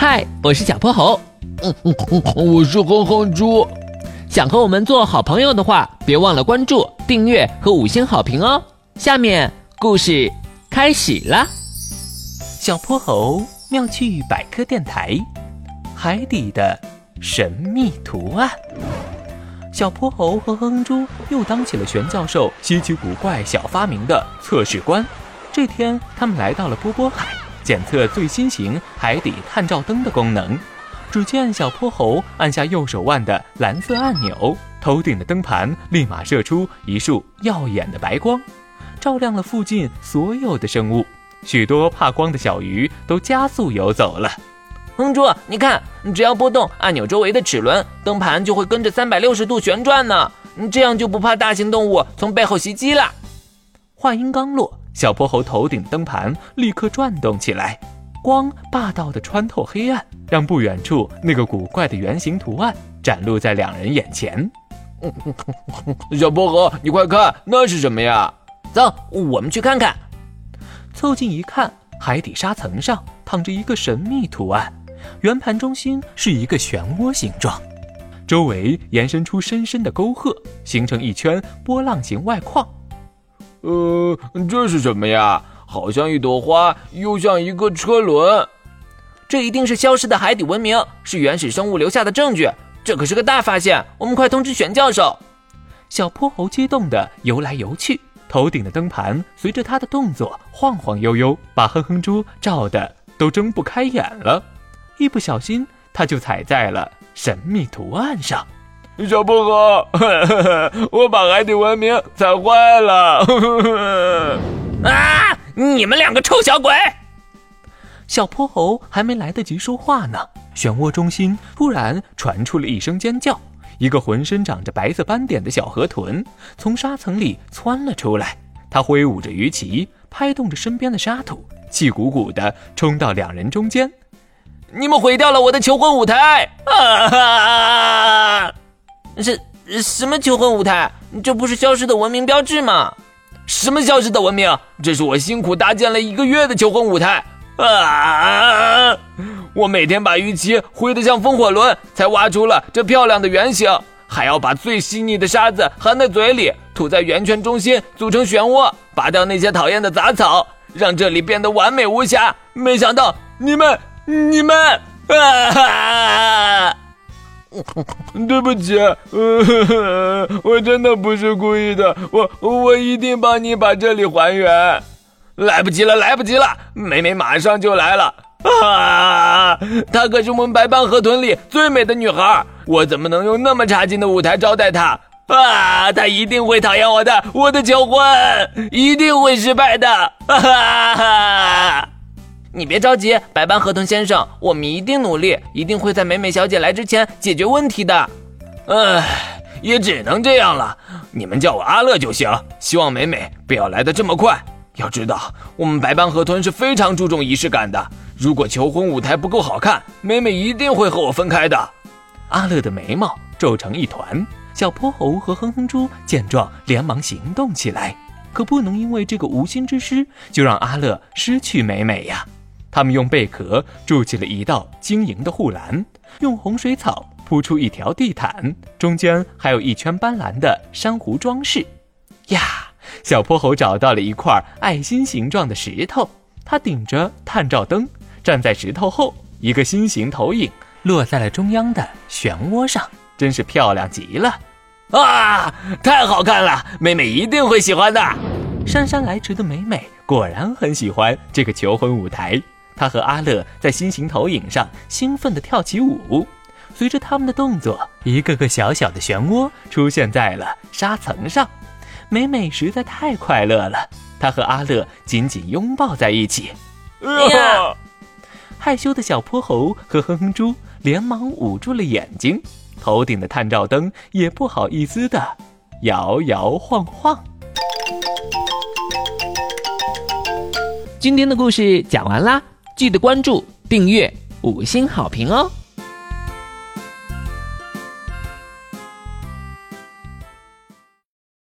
嗨，我是小泼猴。嗯嗯嗯，我是哼哼猪。想和我们做好朋友的话，别忘了关注、订阅和五星好评哦。下面故事开始了。小泼猴妙趣百科电台，海底的神秘图案。小泼猴和哼哼猪又当起了玄教授稀奇古怪小发明的测试官。这天，他们来到了波波海，检测最新型海底探照灯的功能。只见小泼猴按下右手腕的蓝色按钮，头顶的灯盘立马射出一束耀眼的白光，照亮了附近所有的生物。许多怕光的小鱼都加速游走了。哼猪，你看，只要拨动按钮周围的齿轮，灯盘就会跟着三百六十度旋转呢。这样就不怕大型动物从背后袭击了。话音刚落，小泼猴头顶灯盘立刻转动起来，光霸道的穿透黑暗，让不远处那个古怪的圆形图案展露在两人眼前。小泼猴，你快看，那是什么呀？走，我们去看看。凑近一看，海底沙层上躺着一个神秘图案。圆盘中心是一个漩涡形状，周围延伸出深深的沟壑，形成一圈波浪形外框。呃，这是什么呀？好像一朵花，又像一个车轮。这一定是消失的海底文明，是原始生物留下的证据。这可是个大发现，我们快通知玄教授！小泼猴激动地游来游去，头顶的灯盘随着他的动作晃晃悠悠，把哼哼猪照得都睁不开眼了。一不小心，他就踩在了神秘图案上。小泼猴，我把海底文明踩坏了！啊！你们两个臭小鬼！小泼猴还没来得及说话呢，漩涡中心突然传出了一声尖叫，一个浑身长着白色斑点的小河豚从沙层里窜了出来。它挥舞着鱼鳍，拍动着身边的沙土，气鼓鼓地冲到两人中间。你们毁掉了我的求婚舞台！啊！是什么求婚舞台？这不是消失的文明标志吗？什么消失的文明？这是我辛苦搭建了一个月的求婚舞台！啊！我每天把鱼鳍挥得像风火轮，才挖出了这漂亮的圆形，还要把最细腻的沙子含在嘴里，吐在圆圈中心，组成漩涡，拔掉那些讨厌的杂草，让这里变得完美无瑕。没想到你们……你们，啊！对不起，我真的不是故意的，我我一定帮你把这里还原。来不及了，来不及了，美美马上就来了啊！她可是我们白班河豚里最美的女孩，我怎么能用那么差劲的舞台招待她啊？她一定会讨厌我的，我的求婚一定会失败的。哈哈！你别着急，白班河豚先生，我们一定努力，一定会在美美小姐来之前解决问题的。唉，也只能这样了。你们叫我阿乐就行。希望美美不要来的这么快。要知道，我们白班河豚是非常注重仪式感的。如果求婚舞台不够好看，美美一定会和我分开的。阿乐的眉毛皱成一团。小泼猴和哼哼猪见状，连忙行动起来。可不能因为这个无心之失，就让阿乐失去美美呀。他们用贝壳筑起了一道晶莹的护栏，用洪水草铺出一条地毯，中间还有一圈斑斓的珊瑚装饰。呀，小泼猴找到了一块爱心形状的石头，他顶着探照灯站在石头后，一个心形投影落在了中央的漩涡上，真是漂亮极了！啊，太好看了，美美一定会喜欢的。姗姗来迟的美美果然很喜欢这个求婚舞台。他和阿乐在心形投影上兴奋地跳起舞，随着他们的动作，一个个小小的漩涡出现在了沙层上。美美实在太快乐了，她和阿乐紧紧拥抱在一起。呀！害羞的小泼猴和哼哼猪连忙捂住了眼睛，头顶的探照灯也不好意思地摇摇晃晃。今天的故事讲完啦。记得关注、订阅、五星好评哦！